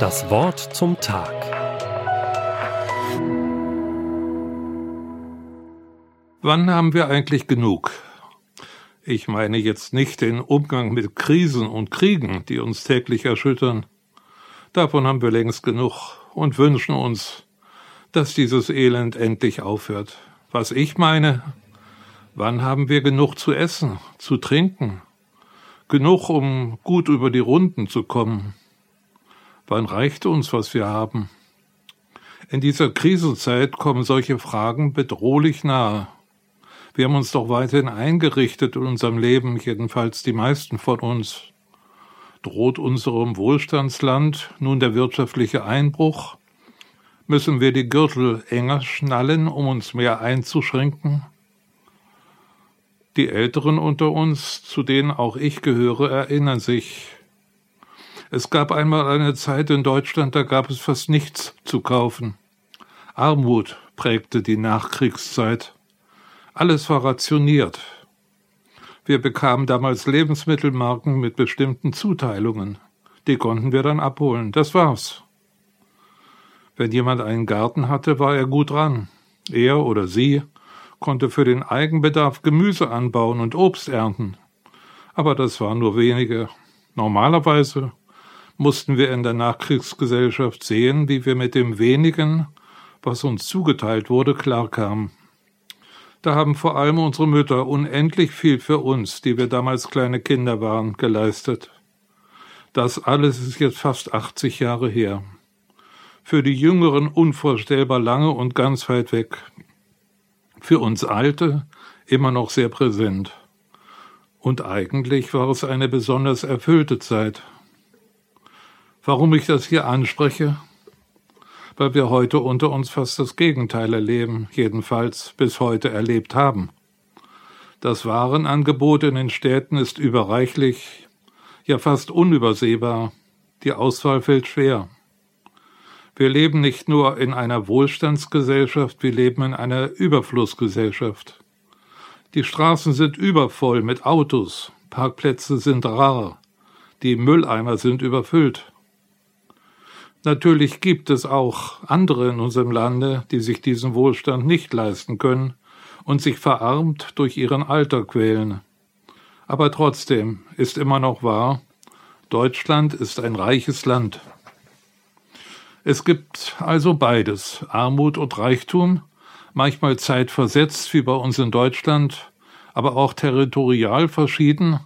Das Wort zum Tag. Wann haben wir eigentlich genug? Ich meine jetzt nicht den Umgang mit Krisen und Kriegen, die uns täglich erschüttern. Davon haben wir längst genug und wünschen uns, dass dieses Elend endlich aufhört. Was ich meine, wann haben wir genug zu essen, zu trinken? Genug, um gut über die Runden zu kommen? Wann reicht uns, was wir haben? In dieser Krisenzeit kommen solche Fragen bedrohlich nahe. Wir haben uns doch weiterhin eingerichtet in unserem Leben, jedenfalls die meisten von uns. Droht unserem Wohlstandsland nun der wirtschaftliche Einbruch? Müssen wir die Gürtel enger schnallen, um uns mehr einzuschränken? Die Älteren unter uns, zu denen auch ich gehöre, erinnern sich, es gab einmal eine Zeit in Deutschland, da gab es fast nichts zu kaufen. Armut prägte die Nachkriegszeit. Alles war rationiert. Wir bekamen damals Lebensmittelmarken mit bestimmten Zuteilungen. Die konnten wir dann abholen. Das war's. Wenn jemand einen Garten hatte, war er gut dran. Er oder sie konnte für den Eigenbedarf Gemüse anbauen und Obst ernten. Aber das waren nur wenige. Normalerweise mussten wir in der Nachkriegsgesellschaft sehen, wie wir mit dem wenigen, was uns zugeteilt wurde, klarkamen. Da haben vor allem unsere Mütter unendlich viel für uns, die wir damals kleine Kinder waren, geleistet. Das alles ist jetzt fast 80 Jahre her. Für die Jüngeren unvorstellbar lange und ganz weit weg. Für uns Alte immer noch sehr präsent. Und eigentlich war es eine besonders erfüllte Zeit. Warum ich das hier anspreche? Weil wir heute unter uns fast das Gegenteil erleben, jedenfalls bis heute erlebt haben. Das Warenangebot in den Städten ist überreichlich, ja fast unübersehbar. Die Auswahl fällt schwer. Wir leben nicht nur in einer Wohlstandsgesellschaft, wir leben in einer Überflussgesellschaft. Die Straßen sind übervoll mit Autos, Parkplätze sind rar, die Mülleimer sind überfüllt. Natürlich gibt es auch andere in unserem Lande, die sich diesen Wohlstand nicht leisten können und sich verarmt durch ihren Alter quälen. Aber trotzdem ist immer noch wahr, Deutschland ist ein reiches Land. Es gibt also beides, Armut und Reichtum, manchmal zeitversetzt wie bei uns in Deutschland, aber auch territorial verschieden,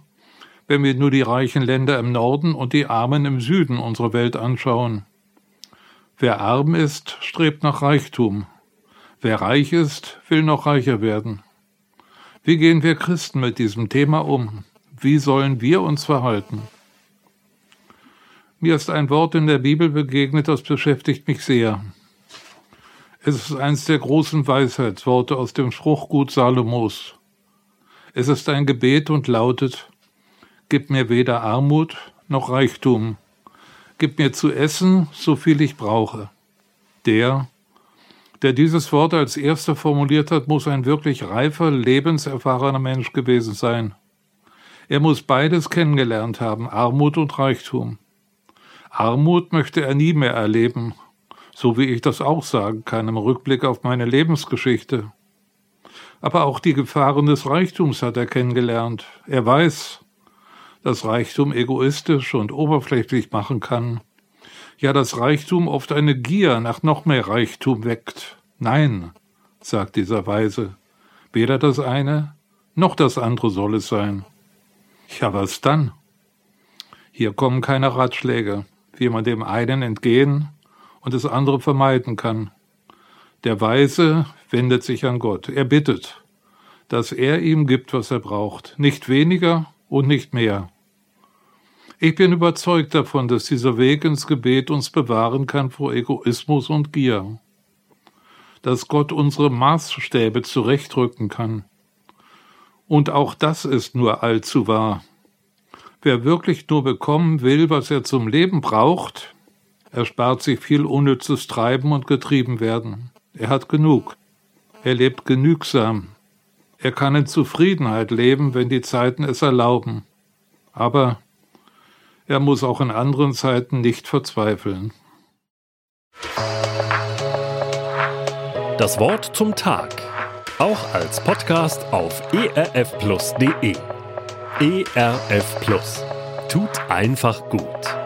wenn wir nur die reichen Länder im Norden und die Armen im Süden unserer Welt anschauen. Wer arm ist, strebt nach Reichtum. Wer reich ist, will noch reicher werden. Wie gehen wir Christen mit diesem Thema um? Wie sollen wir uns verhalten? Mir ist ein Wort in der Bibel begegnet, das beschäftigt mich sehr. Es ist eines der großen Weisheitsworte aus dem Spruchgut Salomos. Es ist ein Gebet und lautet, Gib mir weder Armut noch Reichtum, Gib mir zu essen, so viel ich brauche. Der, der dieses Wort als erster formuliert hat, muss ein wirklich reifer, lebenserfahrener Mensch gewesen sein. Er muss beides kennengelernt haben, Armut und Reichtum. Armut möchte er nie mehr erleben, so wie ich das auch sagen kann im Rückblick auf meine Lebensgeschichte. Aber auch die Gefahren des Reichtums hat er kennengelernt. Er weiß, das Reichtum egoistisch und oberflächlich machen kann. Ja, das Reichtum oft eine Gier nach noch mehr Reichtum weckt. Nein, sagt dieser Weise, weder das eine noch das andere soll es sein. Ja, was dann? Hier kommen keine Ratschläge, wie man dem einen entgehen und das andere vermeiden kann. Der Weise wendet sich an Gott. Er bittet, dass er ihm gibt, was er braucht, nicht weniger und nicht mehr. Ich bin überzeugt davon, dass dieser Weg ins Gebet uns bewahren kann vor Egoismus und Gier, dass Gott unsere Maßstäbe zurechtrücken kann. Und auch das ist nur allzu wahr. Wer wirklich nur bekommen will, was er zum Leben braucht, erspart sich viel unnützes Treiben und getrieben werden. Er hat genug. Er lebt genügsam. Er kann in Zufriedenheit leben, wenn die Zeiten es erlauben. Aber Er muss auch in anderen Zeiten nicht verzweifeln. Das Wort zum Tag. Auch als Podcast auf erfplus.de. ERF Plus. Tut einfach gut.